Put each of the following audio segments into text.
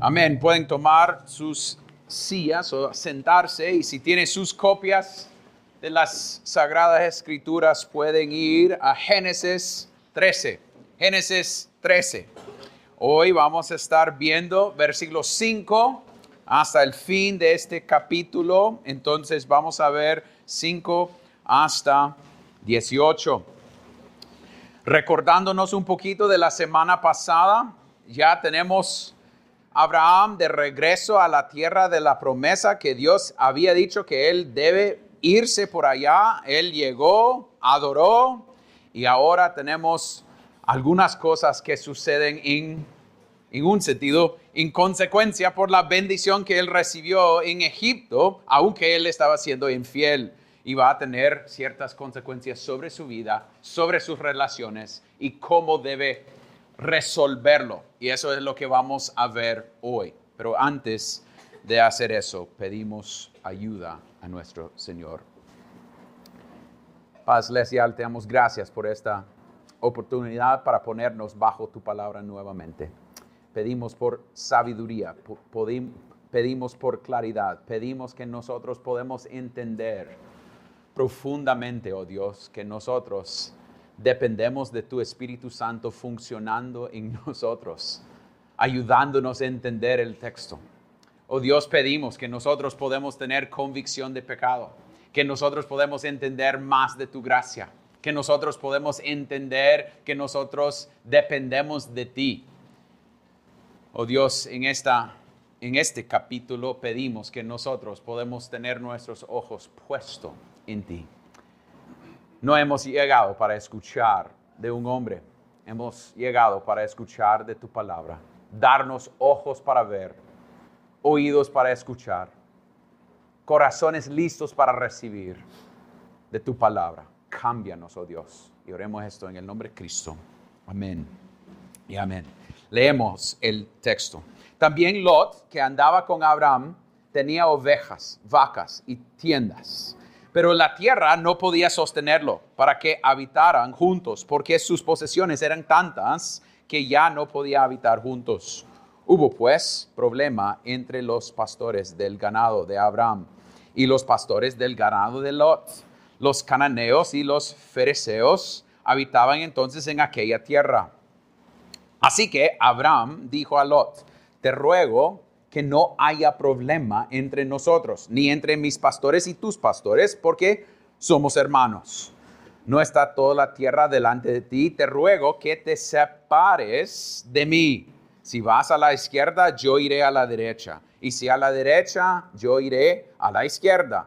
Amén. Pueden tomar sus sillas o sentarse y si tienen sus copias de las Sagradas Escrituras pueden ir a Génesis 13. Génesis 13. Hoy vamos a estar viendo versículo 5 hasta el fin de este capítulo. Entonces vamos a ver 5 hasta 18. Recordándonos un poquito de la semana pasada, ya tenemos Abraham de regreso a la tierra de la promesa que Dios había dicho que él debe irse por allá. Él llegó, adoró y ahora tenemos algunas cosas que suceden en, en un sentido en consecuencia por la bendición que él recibió en Egipto, aunque él estaba siendo infiel y va a tener ciertas consecuencias sobre su vida, sobre sus relaciones y cómo debe resolverlo. Y eso es lo que vamos a ver hoy. Pero antes de hacer eso, pedimos ayuda a nuestro Señor. Paz Lesial, te damos gracias por esta oportunidad para ponernos bajo tu palabra nuevamente. Pedimos por sabiduría, pedimos por claridad, pedimos que nosotros podemos entender profundamente, oh Dios, que nosotros dependemos de tu Espíritu Santo funcionando en nosotros, ayudándonos a entender el texto. Oh Dios, pedimos que nosotros podemos tener convicción de pecado, que nosotros podemos entender más de tu gracia, que nosotros podemos entender que nosotros dependemos de ti. Oh Dios, en esta en este capítulo pedimos que nosotros podemos tener nuestros ojos puestos en ti. No hemos llegado para escuchar de un hombre, hemos llegado para escuchar de tu palabra. Darnos ojos para ver, oídos para escuchar, corazones listos para recibir de tu palabra. Cámbianos, oh Dios. Y oremos esto en el nombre de Cristo. Amén. Y amén. Leemos el texto. También Lot, que andaba con Abraham, tenía ovejas, vacas y tiendas. Pero la tierra no podía sostenerlo para que habitaran juntos, porque sus posesiones eran tantas que ya no podía habitar juntos. Hubo pues problema entre los pastores del ganado de Abraham y los pastores del ganado de Lot. Los cananeos y los fereceos habitaban entonces en aquella tierra. Así que Abraham dijo a Lot, te ruego que no haya problema entre nosotros, ni entre mis pastores y tus pastores, porque somos hermanos. No está toda la tierra delante de ti, te ruego que te separes de mí. Si vas a la izquierda, yo iré a la derecha. Y si a la derecha, yo iré a la izquierda.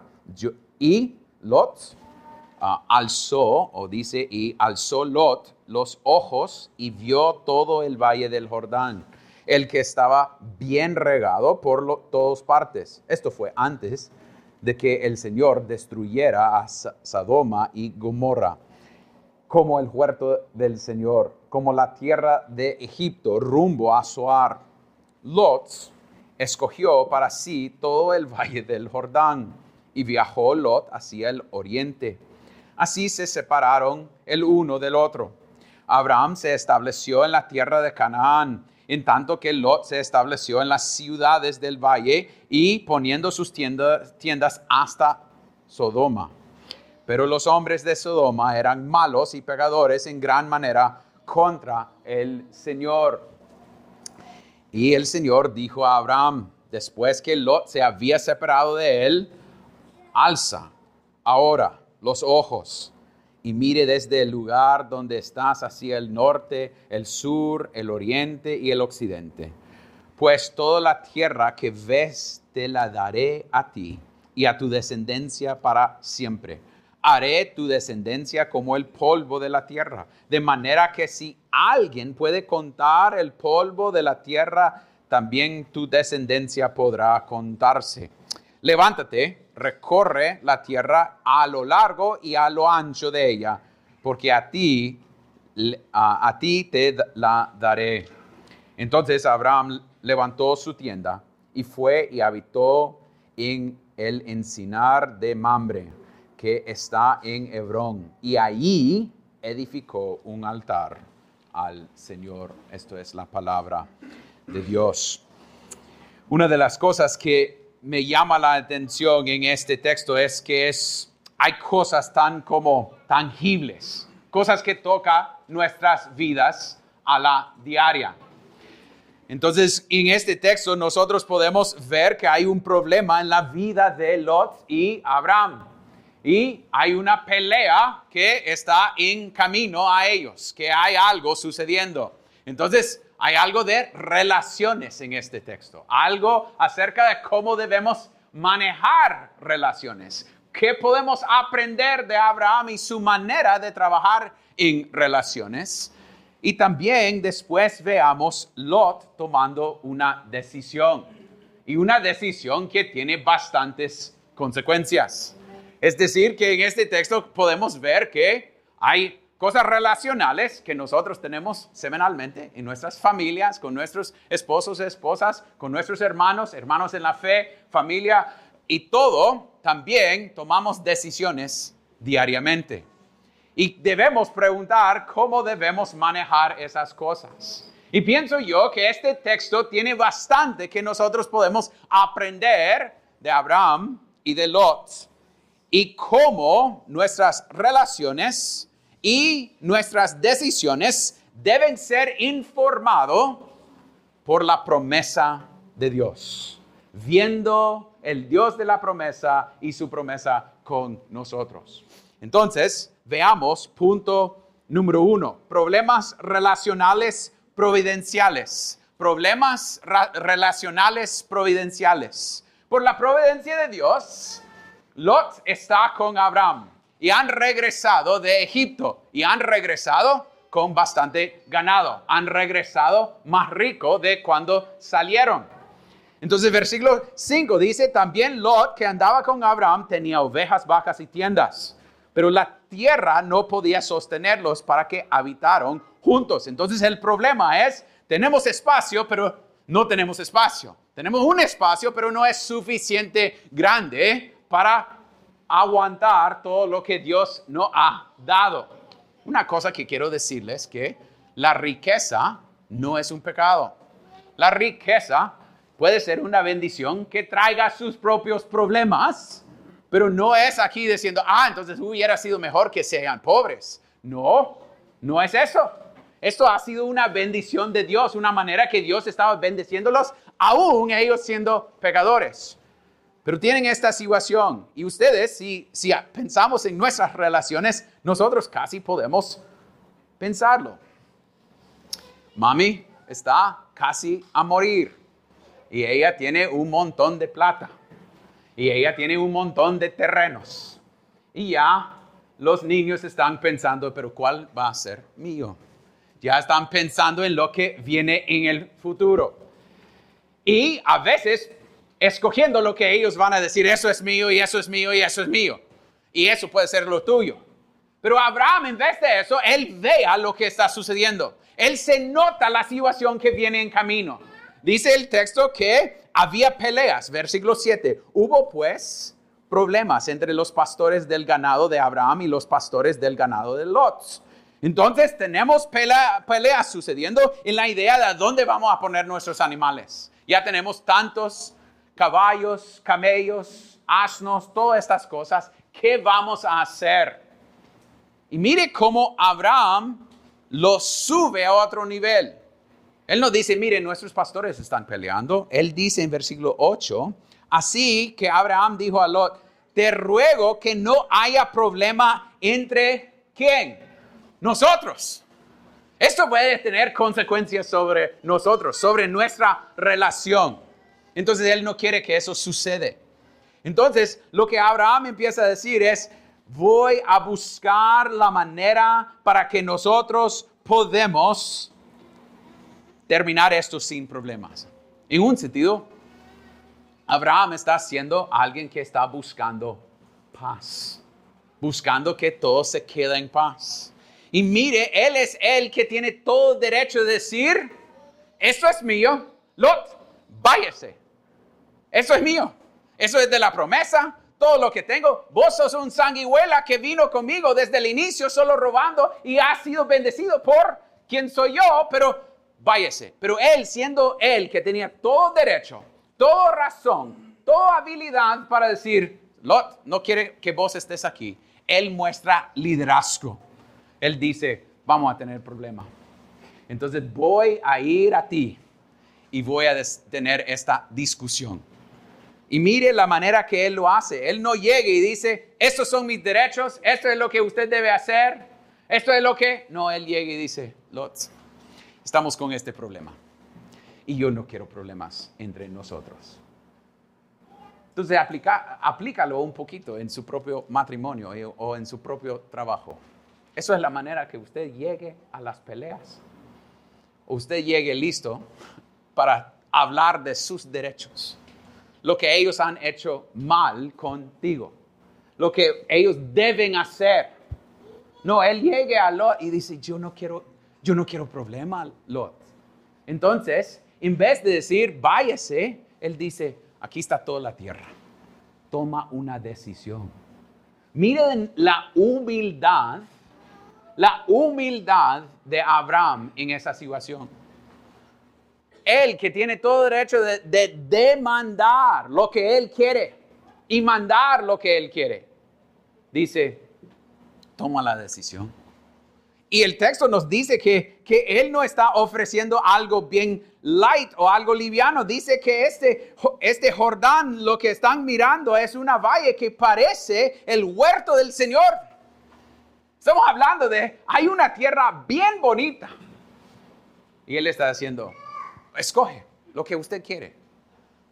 y Lot ah, alzó, o dice, y alzó Lot los ojos y vio todo el valle del Jordán el que estaba bien regado por todas partes. Esto fue antes de que el Señor destruyera a Sodoma y Gomorra, como el huerto del Señor, como la tierra de Egipto, rumbo a Zoar. Lot escogió para sí todo el valle del Jordán y viajó Lot hacia el oriente. Así se separaron el uno del otro. Abraham se estableció en la tierra de Canaán en tanto que Lot se estableció en las ciudades del valle y poniendo sus tiendas, hasta Sodoma. Pero los hombres de Sodoma eran malos y pegadores en gran manera contra el Señor. Y el Señor dijo a Abraham, después que Lot se había separado de él, alza ahora los ojos y mire desde el lugar donde estás hacia el norte, el sur, el oriente y el occidente. Pues toda la tierra que ves te la daré a ti y a tu descendencia para siempre. Haré tu descendencia como el polvo de la tierra, de manera que si alguien puede contar el polvo de la tierra, también tu descendencia podrá contarse. Levántate, recorre la tierra a lo largo y a lo ancho de ella, porque a ti, a, ti te la daré. Entonces Abraham levantó su tienda y fue y habitó en el encinar de Mambre, que está en Hebrón, y allí edificó un altar al Señor. Esto es la palabra de Dios. Una de las cosas que me llama la atención en este texto es que es, hay cosas tan como tangibles, cosas que tocan nuestras vidas a la diaria. Entonces, en este texto nosotros podemos ver que hay un problema en la vida de Lot y Abraham. Y hay una pelea que está en camino a ellos, que hay algo sucediendo. Entonces, hay algo de relaciones en este texto, algo acerca de cómo debemos manejar relaciones, qué podemos aprender de Abraham y su manera de trabajar en relaciones. Y también después veamos Lot tomando una decisión, y una decisión que tiene bastantes consecuencias. Es decir, que en este texto podemos ver que hay cosas relacionales que nosotros tenemos semanalmente en nuestras familias, con nuestros esposos, esposas, con nuestros hermanos, hermanos en la fe, familia y todo, también tomamos decisiones diariamente. Y debemos preguntar cómo debemos manejar esas cosas. Y pienso yo que este texto tiene bastante que nosotros podemos aprender de Abraham y de Lot y cómo nuestras relaciones y nuestras decisiones deben ser informados por la promesa de Dios, viendo el Dios de la promesa y su promesa con nosotros. Entonces, veamos punto número uno, problemas relacionales providenciales. Problemas relacionales providenciales. Por la providencia de Dios, Lot está con Abraham y han regresado de Egipto y han regresado con bastante ganado. Han regresado más rico de cuando salieron. Entonces, versículo 5 dice, también Lot, que andaba con Abraham, tenía ovejas, vacas y tiendas, pero la tierra no podía sostenerlos para que habitaron juntos. Entonces, el problema es, tenemos espacio, pero no tenemos espacio. Tenemos un espacio, pero no es suficiente grande para aguantar todo lo que Dios nos ha dado. Una cosa que quiero decirles que la riqueza no es un pecado. La riqueza puede ser una bendición que traiga sus propios problemas, pero no es aquí diciendo, ah, entonces hubiera sido mejor que sean pobres. No, no es eso. Esto ha sido una bendición de Dios, una manera que Dios estaba bendeciéndolos, aún ellos siendo pecadores. Pero tienen esta situación y ustedes, si, si pensamos en nuestras relaciones, nosotros casi podemos pensarlo. Mami está casi a morir y ella tiene un montón de plata y ella tiene un montón de terrenos y ya los niños están pensando, pero ¿cuál va a ser mío? Ya están pensando en lo que viene en el futuro. Y a veces escogiendo lo que ellos van a decir, eso es mío y eso es mío y eso es mío. Y eso puede ser lo tuyo. Pero Abraham, en vez de eso, él vea lo que está sucediendo. Él se nota la situación que viene en camino. Dice el texto que había peleas, versículo 7. Hubo pues problemas entre los pastores del ganado de Abraham y los pastores del ganado de Lot. Entonces tenemos peleas sucediendo en la idea de dónde vamos a poner nuestros animales. Ya tenemos tantos caballos, camellos, asnos, todas estas cosas. ¿Qué vamos a hacer? Y mire cómo Abraham lo sube a otro nivel. Él no dice, mire, nuestros pastores están peleando. Él dice en versículo 8, así que Abraham dijo a Lot, te ruego que no haya problema entre quién? Nosotros. Esto puede tener consecuencias sobre nosotros, sobre nuestra relación. Entonces él no quiere que eso suceda. Entonces lo que Abraham empieza a decir es, voy a buscar la manera para que nosotros podemos terminar esto sin problemas. En un sentido, Abraham está siendo alguien que está buscando paz, buscando que todo se quede en paz. Y mire, él es el que tiene todo derecho de decir, esto es mío, Lot, váyase. Eso es mío. Eso es de la promesa. Todo lo que tengo. Vos sos un sanguijuela que vino conmigo desde el inicio solo robando y ha sido bendecido por quien soy yo, pero váyase. Pero él, siendo él que tenía todo derecho, toda razón, toda habilidad para decir, Lot no quiere que vos estés aquí. Él muestra liderazgo. Él dice, vamos a tener problema. Entonces voy a ir a ti y voy a tener esta discusión. Y mire la manera que él lo hace. Él no llega y dice, estos son mis derechos, esto es lo que usted debe hacer, esto es lo que... No, él llega y dice, Lot, estamos con este problema. Y yo no quiero problemas entre nosotros. Entonces, aplica, aplícalo un poquito en su propio matrimonio o en su propio trabajo. Eso es la manera que usted llegue a las peleas. Usted llegue listo para hablar de sus derechos. Lo que ellos han hecho mal contigo. Lo que ellos deben hacer. No, él llegue a Lot y dice, yo no quiero, yo no quiero problema, Lot. Entonces, en vez de decir, váyase, él dice, aquí está toda la tierra. Toma una decisión. Miren la humildad, la humildad de Abraham en esa situación. Él que tiene todo derecho de, de demandar lo que él quiere y mandar lo que él quiere. Dice, toma la decisión. Y el texto nos dice que, que Él no está ofreciendo algo bien light o algo liviano. Dice que este, este Jordán, lo que están mirando es una valle que parece el huerto del Señor. Estamos hablando de, hay una tierra bien bonita. Y Él está diciendo, escoge lo que usted quiere.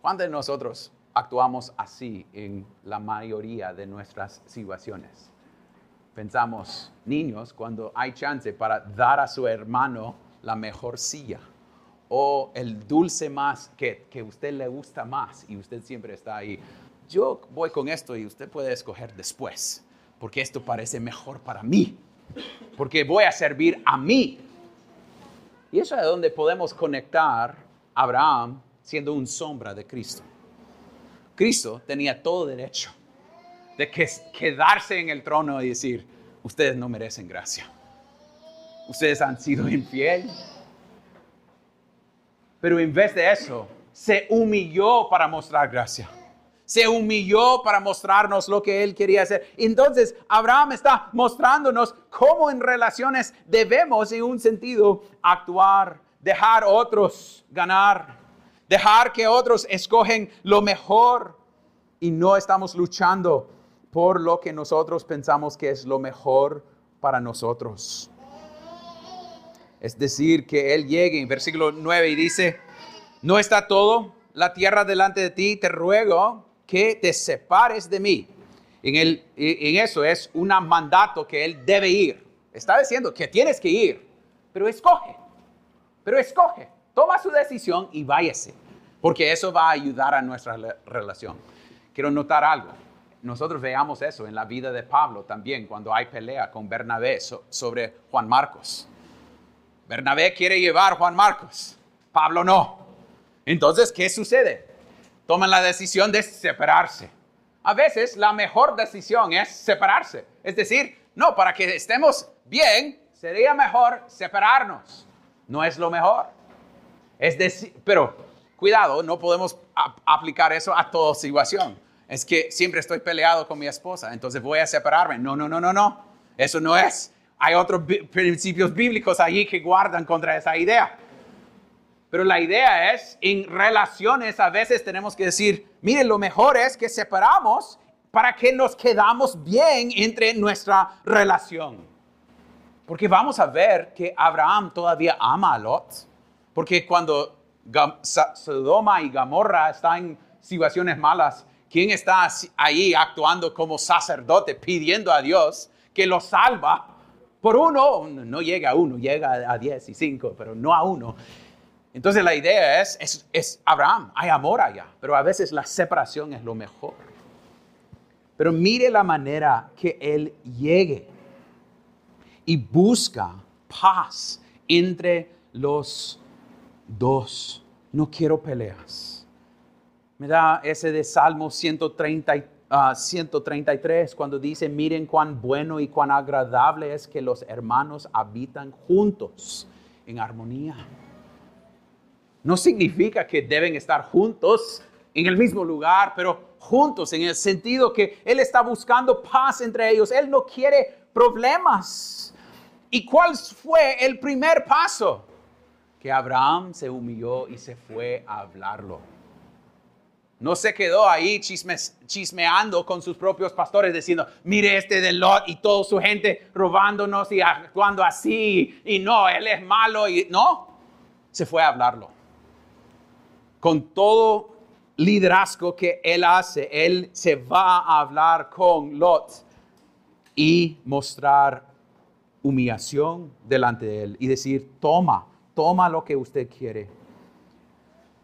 ¿Cuántos de nosotros actuamos así en la mayoría de nuestras situaciones? pensamos niños cuando hay chance para dar a su hermano la mejor silla o el dulce más que, que usted le gusta más y usted siempre está ahí. Yo voy con esto y usted puede escoger después, porque esto parece mejor para mí, porque voy a servir a mí. Y eso es donde podemos conectar a Abraham siendo un sombra de Cristo. Cristo tenía todo derecho de que quedarse en el trono y decir, ustedes no merecen gracia. Ustedes han sido infieles. Pero en vez de eso, se humilló para mostrar gracia. Se humilló para mostrarnos lo que él quería hacer. Entonces, Abraham está mostrándonos cómo en relaciones debemos, en un sentido, actuar, dejar otros ganar, dejar que otros escogen lo mejor y no estamos luchando por lo que nosotros pensamos que es lo mejor para nosotros. Es decir, que Él llegue en versículo 9 y dice, no está todo la tierra delante de ti, te ruego que te separes de mí. En, en eso es un mandato que Él debe ir. Está diciendo que tienes que ir, pero escoge, pero escoge, toma su decisión y váyase, porque eso va a ayudar a nuestra relación. Quiero notar algo nosotros veamos eso en la vida de Pablo también, cuando hay pelea con Bernabé sobre Juan Marcos. Bernabé quiere llevar a Juan Marcos, Pablo no. Entonces, ¿qué sucede? Toman la decisión de separarse. A veces la mejor decisión es separarse. Es decir, no, para que estemos bien, sería mejor separarnos. No es lo mejor. Es decir, pero cuidado, no podemos aplicar eso a toda situación es que siempre estoy peleado con mi esposa, entonces voy a separarme. No, no, no, no, no. Eso no es. Hay otros principios bíblicos allí que guardan contra esa idea. Pero la idea es, en relaciones a veces tenemos que decir, mire, lo mejor es que separamos para que nos quedamos bien entre nuestra relación. Porque vamos a ver que Abraham todavía ama a Lot. Porque cuando Sodoma y Gomorra están en situaciones malas, ¿Quién está ahí actuando como sacerdote pidiendo a Dios que lo salva? Por uno, no llega a uno, llega a diez y cinco, pero no a uno. Entonces la idea es, es, es Abraham, hay amor allá, pero a veces la separación es lo mejor. Pero mire la manera que él llegue y busca paz entre los dos. No quiero peleas me da ese de Salmo 130, 133 cuando dice, miren cuán bueno y cuán agradable es que los hermanos habitan juntos en armonía. No significa que deben estar juntos en el mismo lugar, pero juntos en el sentido que Él está buscando paz entre ellos. Él no quiere problemas. ¿Y cuál fue el primer paso? Que Abraham se humilló y se fue a hablarlo. No se quedó ahí chismeando con sus propios pastores diciendo, mire este de Lot y toda su gente robándonos y actuando así. Y no, él es malo. Y no, se fue a hablarlo. Con todo liderazgo que él hace, él se va a hablar con Lot y mostrar humillación delante de él y decir, toma, toma lo que usted quiere.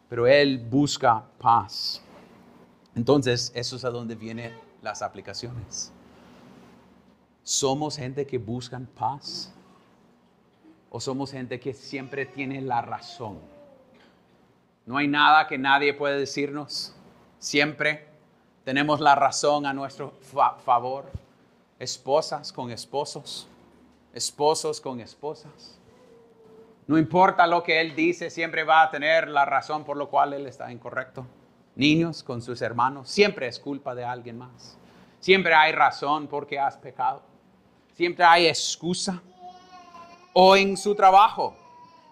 Pero él busca paz. Entonces, eso es a donde vienen las aplicaciones. ¿Somos gente que buscan paz? ¿O somos gente que siempre tiene la razón? No hay nada que nadie puede decirnos. Siempre tenemos la razón a nuestro favor. Esposas con esposos, esposos con esposas. No importa lo que él dice, siempre va a tener la razón por lo cual él está incorrecto niños con sus hermanos, siempre es culpa de alguien más. Siempre hay razón porque has pecado. Siempre hay excusa. O en su trabajo,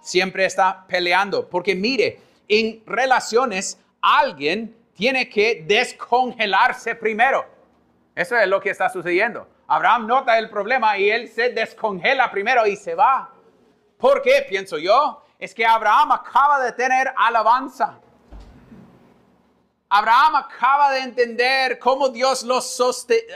siempre está peleando. Porque mire, en relaciones, alguien tiene que descongelarse primero. Eso es lo que está sucediendo. Abraham nota el problema y él se descongela primero y se va. ¿Por qué? Pienso yo. Es que Abraham acaba de tener alabanza. Abraham acaba de entender cómo Dios los,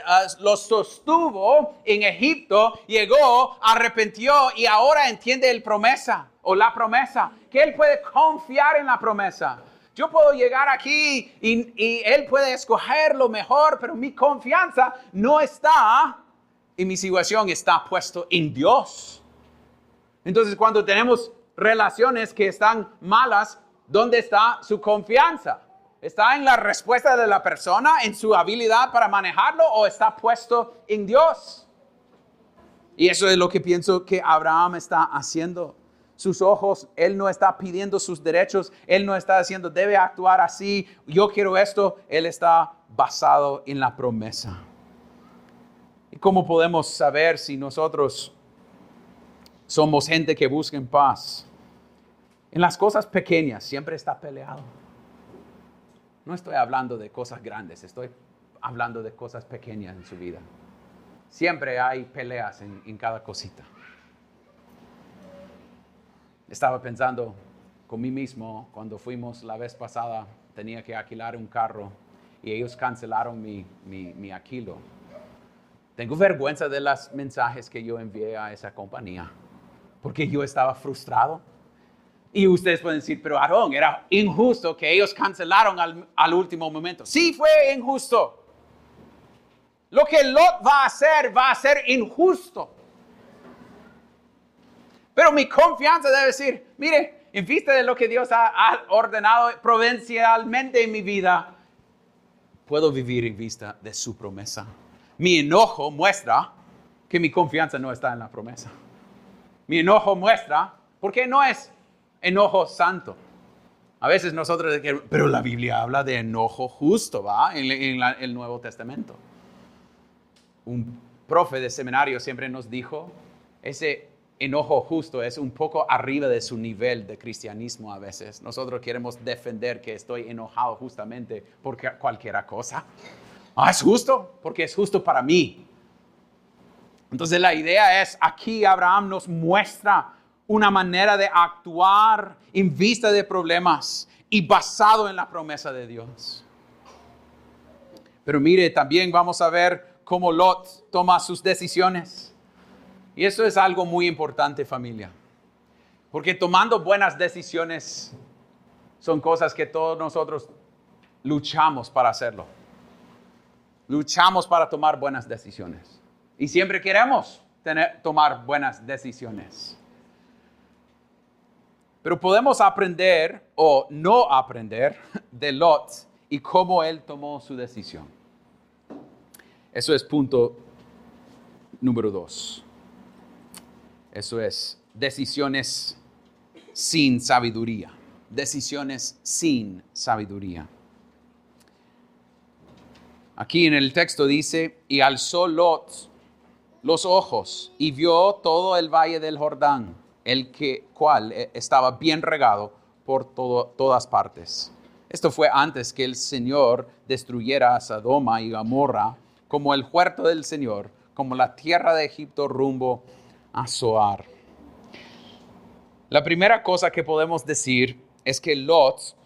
ah, sostuvo en Egipto, llegó, arrepintió y ahora entiende el promesa o la promesa, que él puede confiar en la promesa. Yo puedo llegar aquí y, y él puede escoger lo mejor, pero mi confianza no está y mi situación está puesto en Dios. Entonces cuando tenemos relaciones que están malas, ¿dónde está su confianza? ¿Está en la respuesta de la persona, en su habilidad para manejarlo o está puesto en Dios? Y eso es lo que pienso que Abraham está haciendo. Sus ojos, él no está pidiendo sus derechos, él no está diciendo, debe actuar así, yo quiero esto, él está basado en la promesa. ¿Y cómo podemos saber si nosotros somos gente que busca paz? En las cosas pequeñas siempre está peleado no estoy hablando de cosas grandes, estoy hablando de cosas pequeñas en su vida. Siempre hay peleas en, cada cosita. Estaba pensando con mí mismo cuando fuimos la vez pasada, tenía que alquilar un carro y ellos cancelaron mi, mi, mi alquilo. Tengo vergüenza de los mensajes que yo envié a esa compañía porque yo estaba frustrado y ustedes pueden decir, pero Aarón, era injusto que ellos cancelaron al, último momento. Sí, fue injusto. Lo que Lot va a hacer va a ser injusto. Pero mi confianza debe decir, mire, en vista de lo que Dios ha, ordenado provincialmente en mi vida, puedo vivir en vista de su promesa. Mi enojo muestra que mi confianza no está en la promesa. Mi enojo muestra, porque no es enojo santo. A veces nosotros, pero la Biblia habla de enojo justo, ¿va? En, el Nuevo Testamento. Un profe de seminario siempre nos dijo, ese enojo justo es un poco arriba de su nivel de cristianismo a veces. Nosotros queremos defender que estoy enojado justamente por cualquier cosa. Ah, es justo, porque es justo para mí. Entonces la idea es, aquí Abraham nos muestra una manera de actuar en vista de problemas y basado en la promesa de Dios. Pero mire, también vamos a ver cómo Lot toma sus decisiones. Y eso es algo muy importante familia. Porque tomando buenas decisiones son cosas que todos nosotros luchamos para hacerlo. Luchamos para tomar buenas decisiones. Y siempre queremos tener, tomar buenas decisiones. Pero podemos aprender o no aprender de Lot y cómo él tomó su decisión. Eso es punto número dos. Eso es decisiones sin sabiduría. Decisiones sin sabiduría. Aquí en el texto dice, y alzó Lot los ojos y vio todo el valle del Jordán, el que, cual eh, estaba bien regado por todas partes. Esto fue antes que el Señor destruyera a Sodoma y Gomorra como el huerto del Señor, como la tierra de Egipto rumbo a Zoar. La primera cosa que podemos decir es que Lot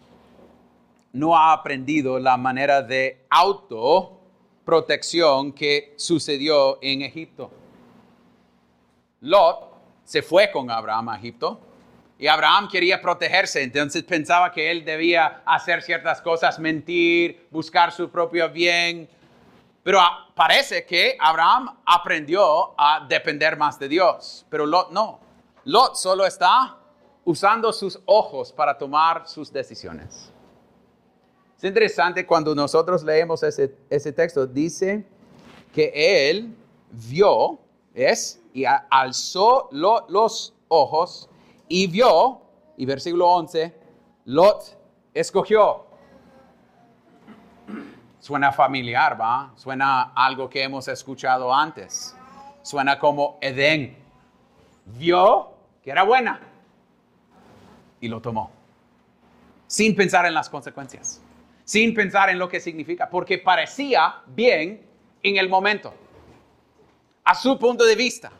no ha aprendido la manera de autoprotección que sucedió en Egipto. Lot se fue con Abraham a Egipto y Abraham quería protegerse, entonces pensaba que él debía hacer ciertas cosas, mentir, buscar su propio bien. Pero parece que Abraham aprendió a depender más de Dios, pero Lot no. Lot solo está usando sus ojos para tomar sus decisiones. Es interesante cuando nosotros leemos ese, ese texto, dice que él vio, es, y alzó los ojos y vio, y versículo 11, Lot escogió. Suena familiar, ¿va? Suena algo que hemos escuchado antes. Suena como Edén. Vio que era buena y lo tomó. Sin pensar en las consecuencias sin pensar en lo que significa, porque parecía bien en el momento, a su punto de vista.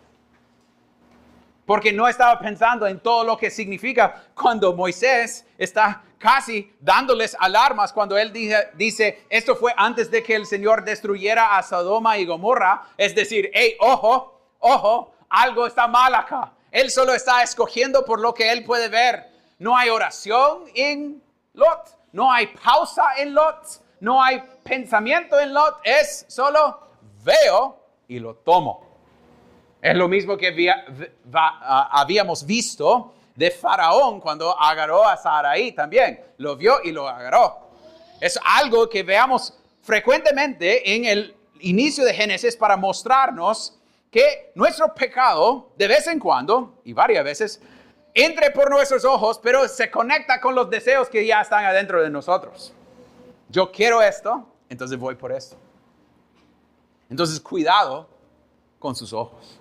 Porque no estaba pensando en todo lo que significa cuando Moisés está casi dándoles alarmas cuando él dice, dice, esto fue antes de que el Señor destruyera a Sodoma y Gomorra. Es decir, hey, ojo, ojo, algo está mal acá. Él solo está escogiendo por lo que él puede ver. No hay oración en Lot no hay pausa en Lot, no hay pensamiento en Lot, es solo veo y lo tomo. Es lo mismo que habíamos visto de Faraón cuando agarró a Sarai también. Lo vio y lo agarró. Es algo que veamos frecuentemente en el inicio de Génesis para mostrarnos que nuestro pecado de vez en cuando, y varias veces, entre por nuestros ojos, pero se conecta con los deseos que ya están adentro de nosotros. Yo quiero esto, entonces voy por esto. Entonces, cuidado con sus ojos.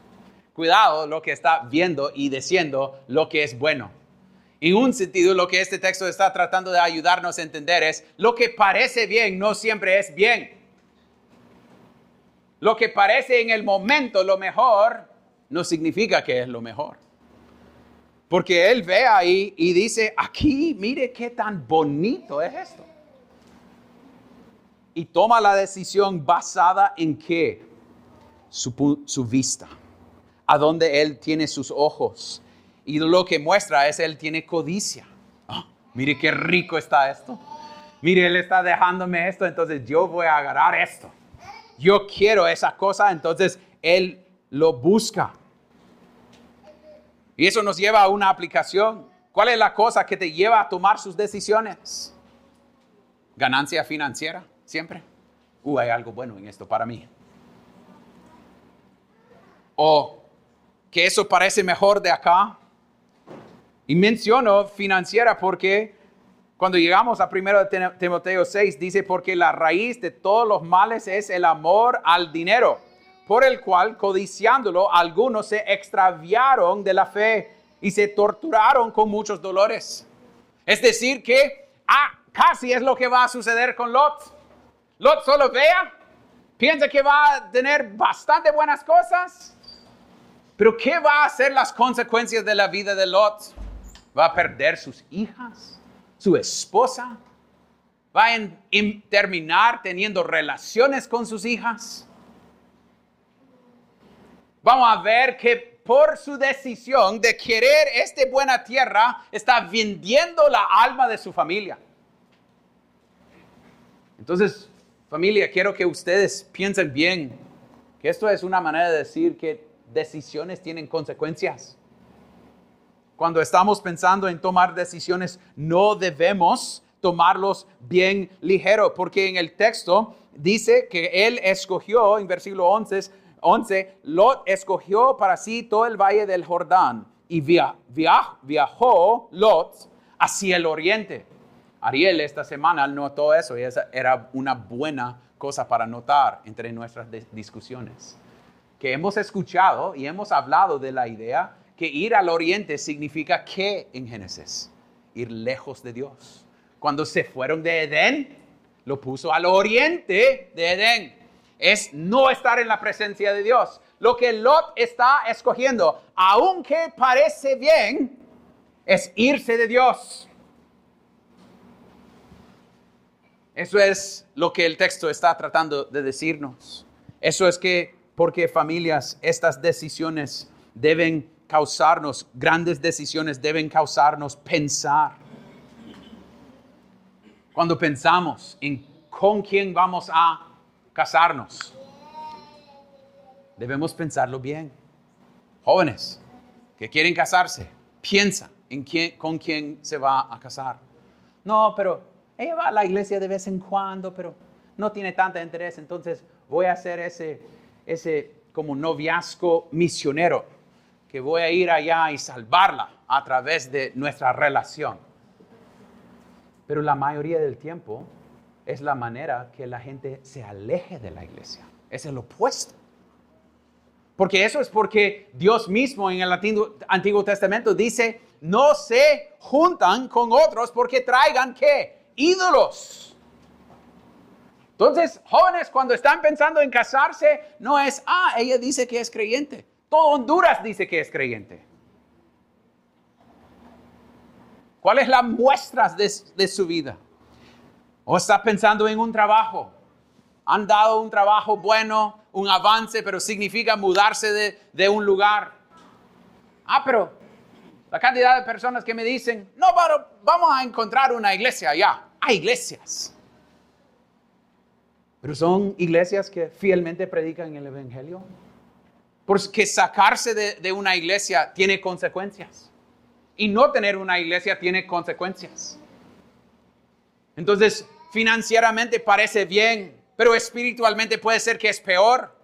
Cuidado lo que está viendo y diciendo lo que es bueno. En un sentido, lo que este texto está tratando de ayudarnos a entender es lo que parece bien no siempre es bien. Lo que parece en el momento lo mejor no significa que es lo mejor. Porque él ve ahí y dice, aquí, mire qué tan bonito es esto. Y toma la decisión basada en qué? Su, vista, a donde él tiene sus ojos. Y lo que muestra es él tiene codicia. Ah, mire qué rico está esto. Mire, él está dejándome esto, entonces yo voy a agarrar esto. Yo quiero esa cosa, entonces él lo busca. Y eso nos lleva a una aplicación. ¿Cuál es la cosa que te lleva a tomar sus decisiones? Ganancia financiera, siempre. Uh, hay algo bueno en esto para mí. O que eso parece mejor de acá. Y menciono financiera porque cuando llegamos a 1 Timoteo 6 dice porque la raíz de todos los males es el amor al dinero por el cual, codiciándolo, algunos se extraviaron de la fe y se torturaron con muchos dolores. Es decir, que ah, casi es lo que va a suceder con Lot. Lot solo vea, piensa que va a tener bastante buenas cosas, pero ¿qué va a ser las consecuencias de la vida de Lot? Va a perder sus hijas, su esposa, va a terminar teniendo relaciones con sus hijas vamos a ver que por su decisión de querer esta buena tierra, está vendiendo la alma de su familia. Entonces, familia, quiero que ustedes piensen bien que esto es una manera de decir que decisiones tienen consecuencias. Cuando estamos pensando en tomar decisiones, no debemos tomarlos bien ligero, porque en el texto dice que él escogió, en versículo 11, 11, Lot escogió para sí todo el valle del Jordán y viajó Lot hacia el oriente. Ariel esta semana notó eso y esa era una buena cosa para notar entre nuestras discusiones. Que hemos escuchado y hemos hablado de la idea que ir al oriente significa que en Génesis, ir lejos de Dios. Cuando se fueron de Edén, lo puso al oriente de Edén. Es no estar en la presencia de Dios. Lo que Lot está escogiendo, aunque parece bien, es irse de Dios. Eso es lo que el texto está tratando de decirnos. Eso es que, porque familias, estas decisiones deben causarnos, grandes decisiones deben causarnos pensar. Cuando pensamos en con quién vamos a casarnos, debemos pensarlo bien. Jóvenes que quieren casarse, piensa en quién, con quién se va a casar. No, pero ella va a la iglesia de vez en cuando, pero no tiene tanta interés, entonces voy a hacer ese, ese como noviazgo misionero, que voy a ir allá y salvarla a través de nuestra relación. Pero la mayoría del tiempo es la manera que la gente se aleje de la iglesia. Es el opuesto. Porque eso es porque Dios mismo en el Antiguo, Testamento dice, no se juntan con otros porque traigan qué? ídolos. Entonces, jóvenes, cuando están pensando en casarse, no es, ah, ella dice que es creyente. Todo Honduras dice que es creyente. ¿Cuál la muestra de, de su vida? ¿O está pensando en un trabajo? Han dado un trabajo bueno, un avance, pero significa mudarse de, de un lugar. Ah, pero la cantidad de personas que me dicen, no, pero vamos a encontrar una iglesia allá hay iglesias. Pero son iglesias que fielmente predican el Evangelio. Porque sacarse de, una iglesia tiene consecuencias. Y no tener una iglesia tiene consecuencias. Entonces, financieramente parece bien, pero espiritualmente puede ser que es peor.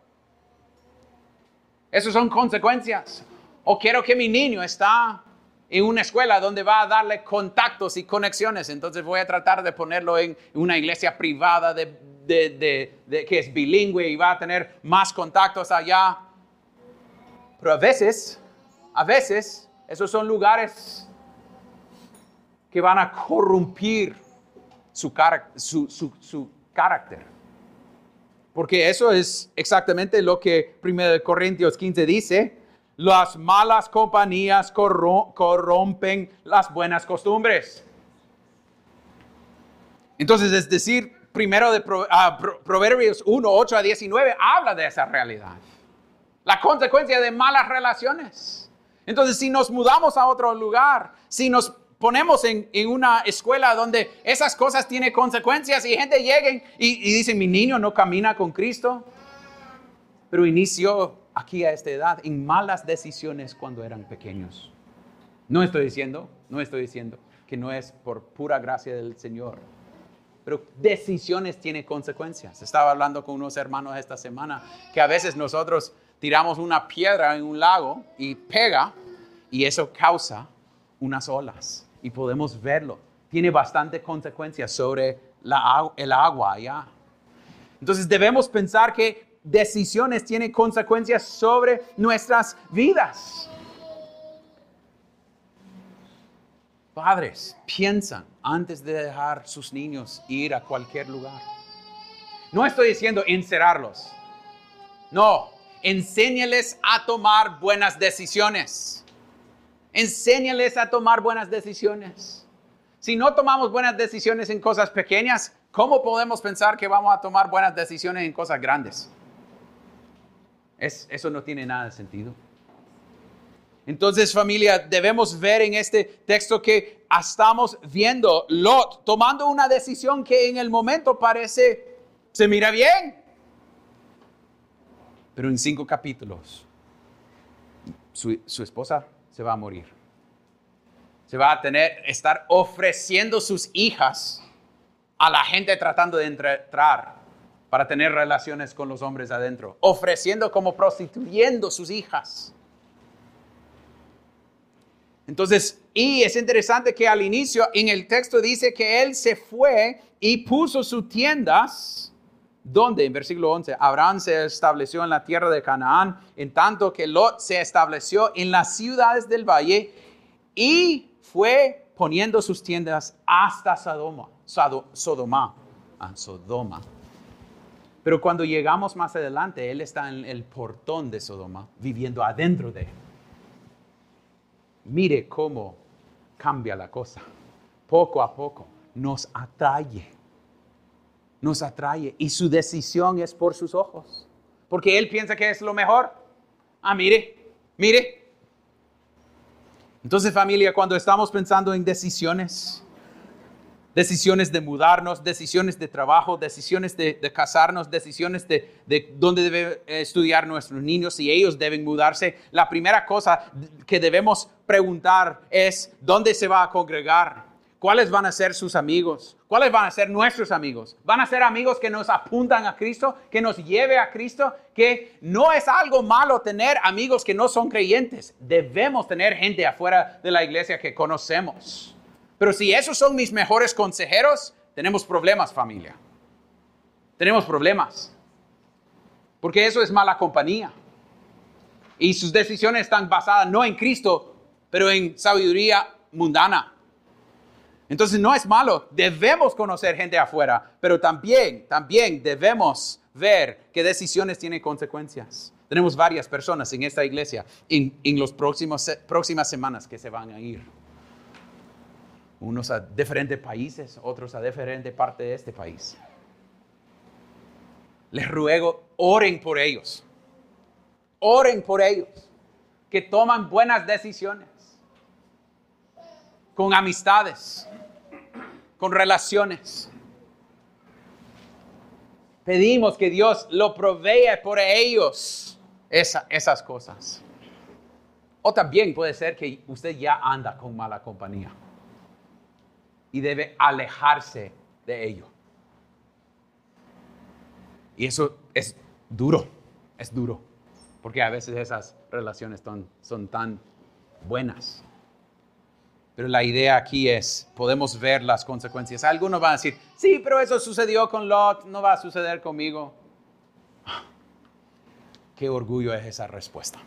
Esas son consecuencias. O quiero que mi niño está en una escuela donde va a darle contactos y conexiones. Entonces voy a tratar de ponerlo en una iglesia privada de, que es bilingüe y va a tener más contactos allá. Pero a veces, a veces, esos son lugares que van a corrompir su, su, su carácter. Porque eso es exactamente lo que 1 Corintios 15 dice las malas compañías corrompen las buenas costumbres. Entonces, es decir, primero de ah, Proverbios 1, 8 a 19 habla de esa realidad. La consecuencia de malas relaciones. Entonces, si nos mudamos a otro lugar, si nos ponemos en, una escuela donde esas cosas tienen consecuencias y gente llega y, y dice, mi niño no camina con Cristo, pero inició aquí a esta edad en malas decisiones cuando eran pequeños. No estoy diciendo, no estoy diciendo que no es por pura gracia del Señor, pero decisiones tienen consecuencias. Estaba hablando con unos hermanos esta semana que a veces nosotros tiramos una piedra en un lago y pega y eso causa unas olas y podemos verlo. Tiene bastante consecuencias sobre el agua allá. Entonces debemos pensar que decisiones tienen consecuencias sobre nuestras vidas. Padres, piensan antes de dejar sus niños ir a cualquier lugar. No estoy diciendo encerrarlos. No, enséñales a tomar buenas decisiones. Enséñales a tomar buenas decisiones. Si no tomamos buenas decisiones en cosas pequeñas, ¿cómo podemos pensar que vamos a tomar buenas decisiones en cosas grandes? Eso no tiene nada de sentido. Entonces familia, debemos ver en este texto que estamos viendo Lot tomando una decisión que en el momento parece, se mira bien. Pero en cinco capítulos, su, su esposa se va a morir. Se va a tener, estar ofreciendo sus hijas a la gente tratando de entrar para tener relaciones con los hombres adentro, ofreciendo como prostituyendo sus hijas. Entonces, y es interesante que al inicio en el texto dice que él se fue y puso sus tiendas donde en versículo 11, Abraham se estableció en la tierra de Canaán, en tanto que Lot se estableció en las ciudades del valle y fue poniendo sus tiendas hasta Sodoma, Sodoma, ah, Sodoma. Pero cuando llegamos más adelante, él está en el portón de Sodoma, viviendo adentro de él. Mire cómo cambia la cosa. Poco a poco nos atrae nos atrae y su decisión es por sus ojos. Porque él piensa que es lo mejor. Ah, mire, mire. Entonces familia, cuando estamos pensando en decisiones, decisiones de mudarnos, decisiones de trabajo, decisiones de, casarnos, decisiones de, de dónde deben estudiar nuestros niños, si ellos deben mudarse, la primera cosa que debemos preguntar es, ¿dónde se va a congregar? ¿Cuáles van a ser sus amigos? ¿Cuáles van a ser nuestros amigos? ¿Van a ser amigos que nos apuntan a Cristo, que nos lleve a Cristo? Que no es algo malo tener amigos que no son creyentes. Debemos tener gente afuera de la iglesia que conocemos. Pero si esos son mis mejores consejeros, tenemos problemas familia. Tenemos problemas. Porque eso es mala compañía. Y sus decisiones están basadas no en Cristo, pero en sabiduría mundana. Entonces no es malo, debemos conocer gente afuera, pero también, también debemos ver qué decisiones tienen consecuencias. Tenemos varias personas en esta iglesia en, en las próximas semanas que se van a ir. Unos a diferentes países, otros a diferente parte de este país. Les ruego, oren por ellos. Oren por ellos. Que toman buenas decisiones. Con amistades con relaciones. Pedimos que Dios lo provea por ellos esas cosas. O también puede ser que usted ya anda con mala compañía y debe alejarse de ello. Y eso es duro, es duro, porque a veces esas relaciones son, son tan buenas. Pero la idea aquí es, podemos ver las consecuencias. Algunos van a decir, sí, pero eso sucedió con Lot, no va a suceder conmigo. Qué orgullo es esa respuesta.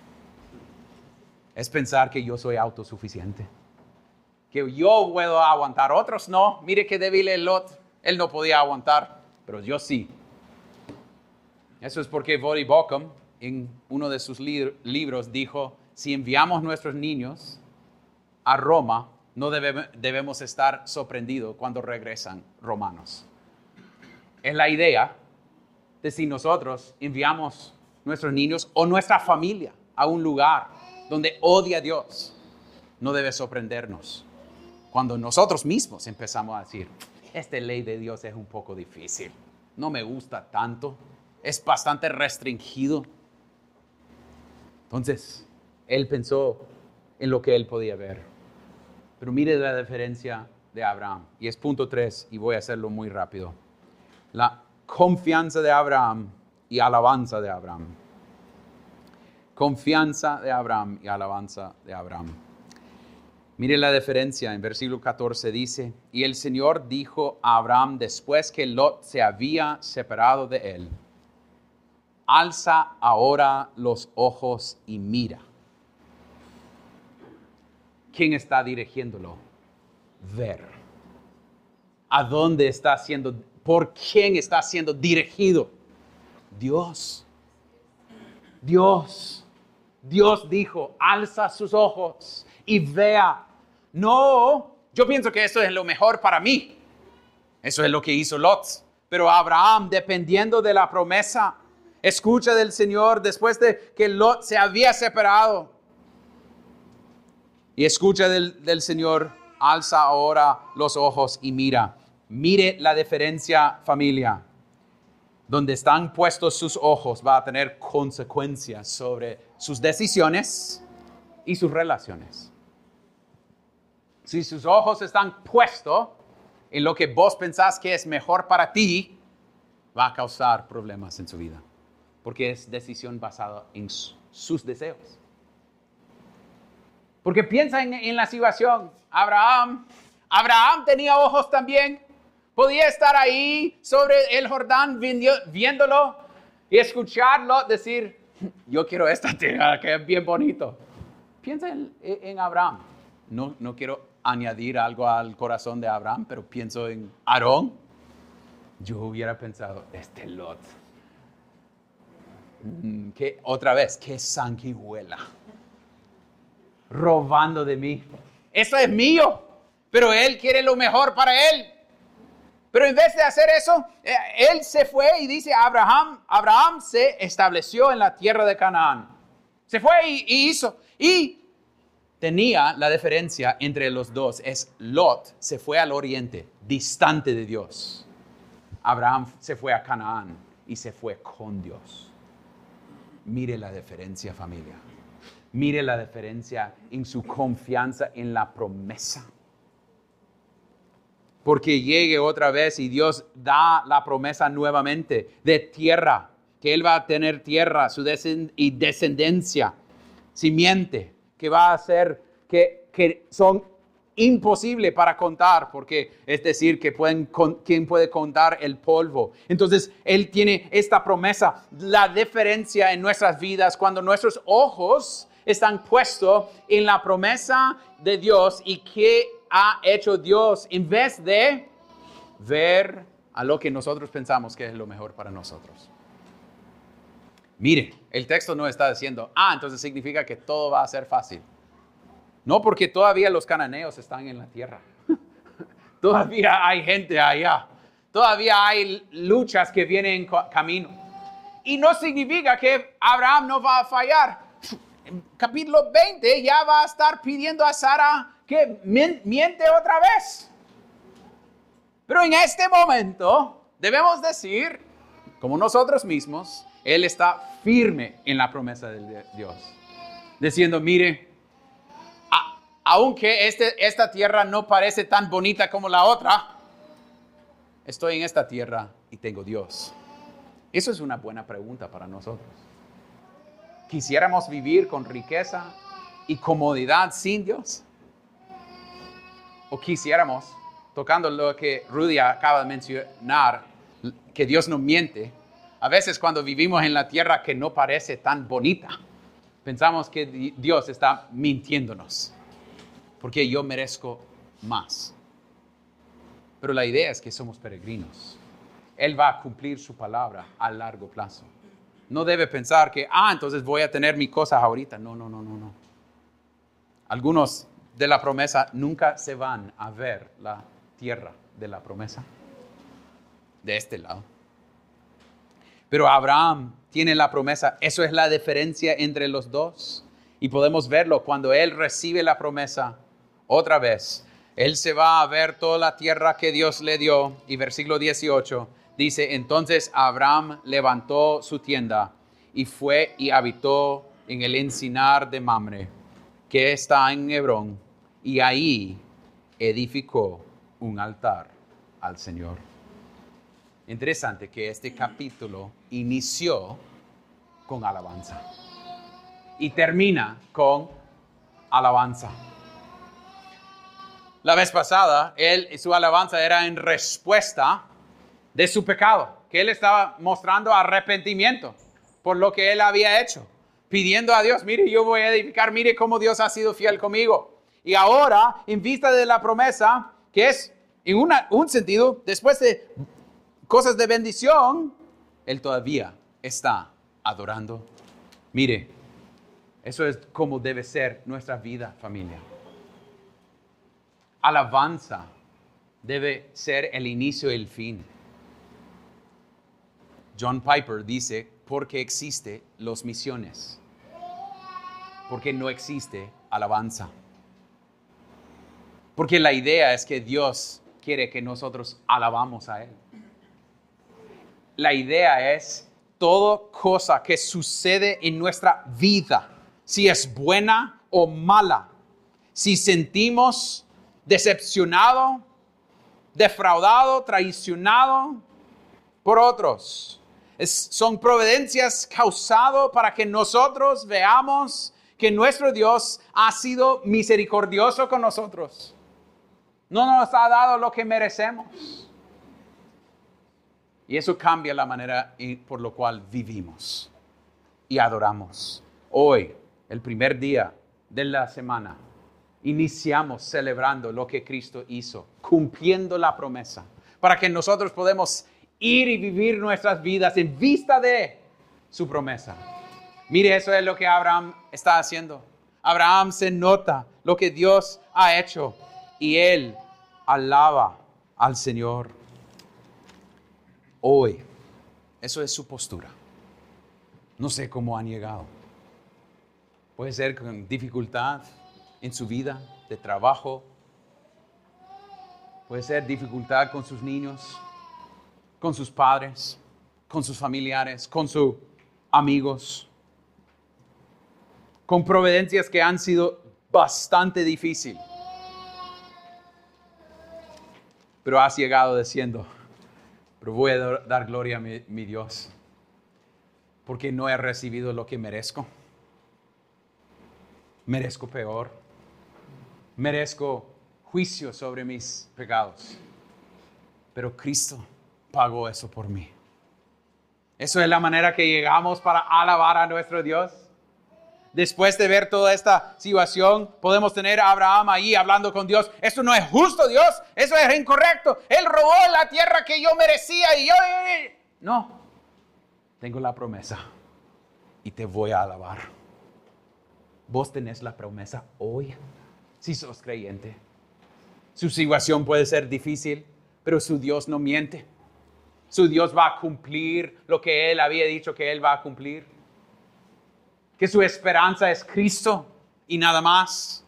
Es pensar que yo soy autosuficiente. Que yo puedo aguantar, otros no. Mire qué débil es Lot. Él no podía aguantar, pero yo sí. Eso es porque Voddie Bockham en uno de sus libros dijo, si enviamos nuestros niños a Roma, no debemos estar sorprendidos cuando regresan romanos. Es la idea de si nosotros enviamos nuestros niños o nuestra familia a un lugar donde odia a Dios, no debe sorprendernos. Cuando nosotros mismos empezamos a decir, esta ley de Dios es un poco difícil, no me gusta tanto, es bastante restringido. Entonces, él pensó en lo que él podía ver. Pero mire la diferencia de Abraham. Y es punto 3 y voy a hacerlo muy rápido. La confianza de Abraham y alabanza de Abraham. Confianza de Abraham y alabanza de Abraham. Mire la diferencia. En versículo 14 dice, y el Señor dijo a Abraham después que Lot se había separado de él, alza ahora los ojos y mira ¿quién está dirigiéndolo? Ver. ¿A dónde está siendo, por quién está siendo dirigido? Dios. Dios. Dios dijo, alza sus ojos y vea. No, yo pienso que eso es lo mejor para mí. Eso es lo que hizo Lot. Pero Abraham, dependiendo de la promesa, escucha del Señor después de que Lot se había separado y escucha del, Señor, alza ahora los ojos y mira. Mire la diferencia familia. Donde están puestos sus ojos va a tener consecuencias sobre sus decisiones y sus relaciones. Si sus ojos están puestos en lo que vos pensás que es mejor para ti, va a causar problemas en su vida, porque es decisión basada en sus deseos. Porque piensa en, la situación. Abraham, Abraham tenía ojos también. Podía estar ahí sobre el Jordán viéndolo y escucharlo decir, yo quiero esta tierra que es bien bonito. Piensa en, Abraham. No, no quiero añadir algo al corazón de Abraham, pero pienso en Aarón. Yo hubiera pensado, este Lot. Mm, que otra vez, qué sanguijuela. Robando de mí. Eso es mío, pero él quiere lo mejor para él. Pero en vez de hacer eso, eh, él se fue y dice, Abraham, Abraham se estableció en la tierra de Canaán. Se fue y, hizo. Y tenía la diferencia entre los dos. Es Lot se fue al oriente, distante de Dios. Abraham se fue a Canaán y se fue con Dios. Mire la diferencia familia. Mire la diferencia en su confianza en la promesa porque llegue otra vez y Dios da la promesa nuevamente de tierra, que Él va a tener tierra su y descendencia, simiente, que va a ser, que, que son imposible para contar, porque es decir, que pueden, ¿quién puede contar el polvo? Entonces, Él tiene esta promesa, la diferencia en nuestras vidas cuando nuestros ojos están puestos en la promesa de Dios y que ha hecho Dios en vez de ver a lo que nosotros pensamos que es lo mejor para nosotros. Mire, el texto no está diciendo, ah, entonces significa que todo va a ser fácil. No, porque todavía los cananeos están en la tierra. todavía hay gente allá. Todavía hay luchas que vienen en camino. Y no significa que Abraham no va a fallar. Capítulo 20 ya va a estar pidiendo a Sara que miente otra vez. Pero en este momento debemos decir, como nosotros mismos, Él está firme en la promesa de Dios. Diciendo, mire, aunque este, esta tierra no parece tan bonita como la otra, estoy en esta tierra y tengo Dios. Eso es una buena pregunta para nosotros. ¿Quisiéramos vivir con riqueza y comodidad sin Dios? o quisiéramos, tocando lo que Rudy acaba de mencionar, que Dios no miente, a veces cuando vivimos en la tierra que no parece tan bonita, pensamos que Dios está mintiéndonos, porque yo merezco más. Pero la idea es que somos peregrinos. Él va a cumplir su palabra a largo plazo. No debe pensar que, ah, entonces voy a tener mis cosas ahorita. No, no, no, no, no. Algunos de la promesa nunca se van a ver la tierra de la promesa de este lado. Pero Abraham tiene la promesa, eso es la diferencia entre los dos. Y podemos verlo cuando él recibe la promesa otra vez. Él se va a ver toda la tierra que Dios le dio. Y versículo 18 dice, entonces Abraham levantó su tienda y fue y habitó en el encinar de Mamre, que está en Hebrón y ahí edificó un altar al Señor. Interesante que este capítulo inició con alabanza y termina con alabanza. La vez pasada, él, su alabanza era en respuesta de su pecado, que él estaba mostrando arrepentimiento por lo que él había hecho, pidiendo a Dios, mire, yo voy a edificar, mire cómo Dios ha sido fiel conmigo. Y ahora, en vista de la promesa, que es en un sentido, después de cosas de bendición, Él todavía está adorando. Mire, eso es como debe ser nuestra vida, familia. Alabanza debe ser el inicio y el fin. John Piper dice, porque existe los misiones, porque no existe alabanza. Porque la idea es que Dios quiere que nosotros alabamos a Él. La idea es toda cosa que sucede en nuestra vida, si es buena o mala, si sentimos decepcionado, defraudado, traicionado por otros. son providencias causadas para que nosotros veamos que nuestro Dios ha sido misericordioso con nosotros no nos ha dado lo que merecemos. Y eso cambia la manera por lo cual vivimos y adoramos. Hoy, el primer día de la semana, iniciamos celebrando lo que Cristo hizo, cumpliendo la promesa, para que nosotros podamos ir y vivir nuestras vidas en vista de su promesa. Mire, eso es lo que Abraham está haciendo. Abraham se nota lo que Dios ha hecho y él alaba al Señor. Hoy, eso es su postura. No sé cómo han llegado. Puede ser con dificultad en su vida de trabajo. Puede ser dificultad con sus niños, con sus padres, con sus familiares, con sus amigos con providencias que han sido bastante difíciles. Pero has llegado diciendo, pero voy a dar gloria a mi, Dios, porque no he recibido lo que merezco. Merezco peor. Merezco juicio sobre mis pecados. Pero Cristo pagó eso por mí. Eso es la manera que llegamos para alabar a nuestro Dios después de ver toda esta situación, podemos tener a Abraham ahí hablando con Dios. Eso no es justo, Dios. Eso es incorrecto. Él robó la tierra que yo merecía y yo... No, tengo la promesa y te voy a alabar. Vos tenés la promesa hoy, si sos creyente. Su situación puede ser difícil, pero su Dios no miente. Su Dios va a cumplir lo que Él había dicho que Él va a cumplir que su esperanza es Cristo y nada más.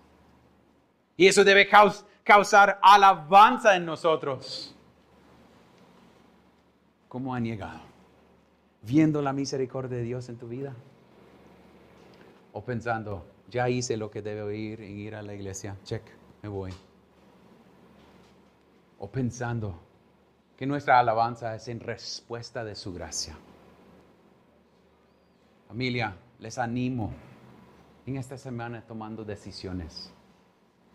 Y eso debe causar alabanza en nosotros. ¿Cómo han llegado? ¿Viendo la misericordia de Dios en tu vida? ¿O pensando, ya hice lo que debo ir en ir a la iglesia? Check, me voy. ¿O pensando que nuestra alabanza es en respuesta de su gracia? Familia, les animo en esta semana tomando decisiones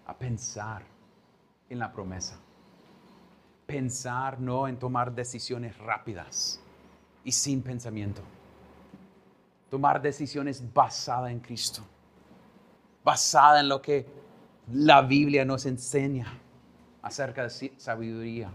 a pensar en la promesa. Pensar no en tomar decisiones rápidas y sin pensamiento. Tomar decisiones basadas en Cristo, basada en lo que la Biblia nos enseña acerca de sabiduría.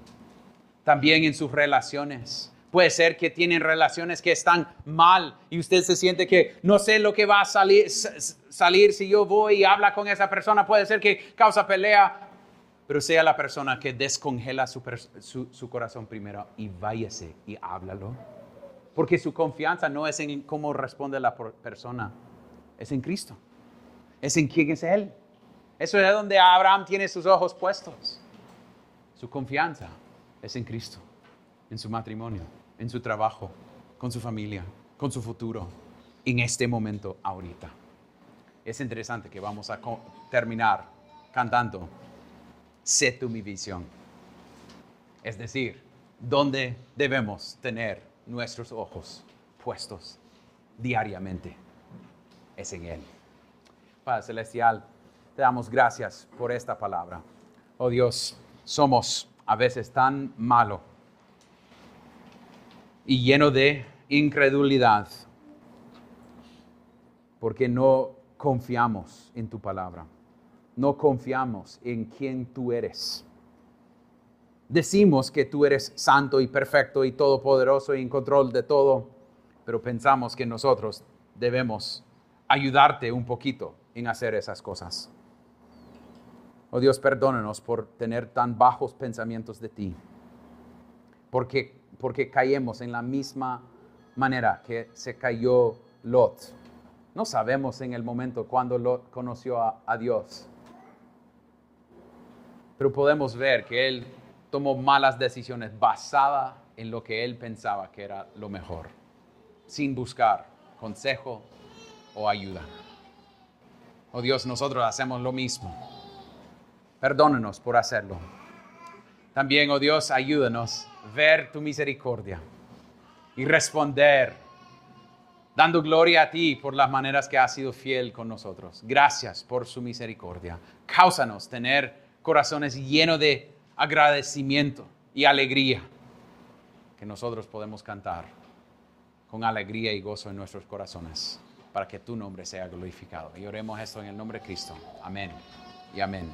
También en sus relaciones Puede ser que tienen relaciones que están mal y usted se siente que no sé lo que va a salir, salir si yo voy y habla con esa persona. Puede ser que causa pelea, pero sea la persona que descongela su, su corazón primero y váyase y háblalo. Porque su confianza no es en cómo responde la persona, es en Cristo. Es en quién es Él. Eso es donde Abraham tiene sus ojos puestos. Su confianza es en Cristo, en su matrimonio en su trabajo, con su familia, con su futuro, en este momento ahorita. Es interesante que vamos a terminar cantando, sé tú mi visión. Es decir, ¿dónde debemos tener nuestros ojos puestos diariamente? Es en Él. Padre Celestial, te damos gracias por esta palabra. Oh Dios, somos a veces tan malos y lleno de incredulidad, porque no confiamos en tu palabra, no confiamos en quien tú eres. Decimos que tú eres santo y perfecto y todopoderoso y en control de todo, pero pensamos que nosotros debemos ayudarte un poquito en hacer esas cosas. Oh Dios, perdónanos por tener tan bajos pensamientos de ti, porque porque caemos en la misma manera que se cayó Lot. No sabemos en el momento cuando Lot conoció a, Dios, pero podemos ver que él tomó malas decisiones basadas en lo que él pensaba que era lo mejor, sin buscar consejo o ayuda. Oh Dios, nosotros hacemos lo mismo. Perdónenos por hacerlo. También, oh Dios, ayúdanos ver tu misericordia y responder dando gloria a ti por las maneras que has sido fiel con nosotros. Gracias por su misericordia. Cáusanos tener corazones llenos de agradecimiento y alegría. que nosotros podemos cantar con alegría y gozo en nuestros corazones para que tu nombre sea glorificado. Y oremos esto en el nombre de Cristo. Amén y amén.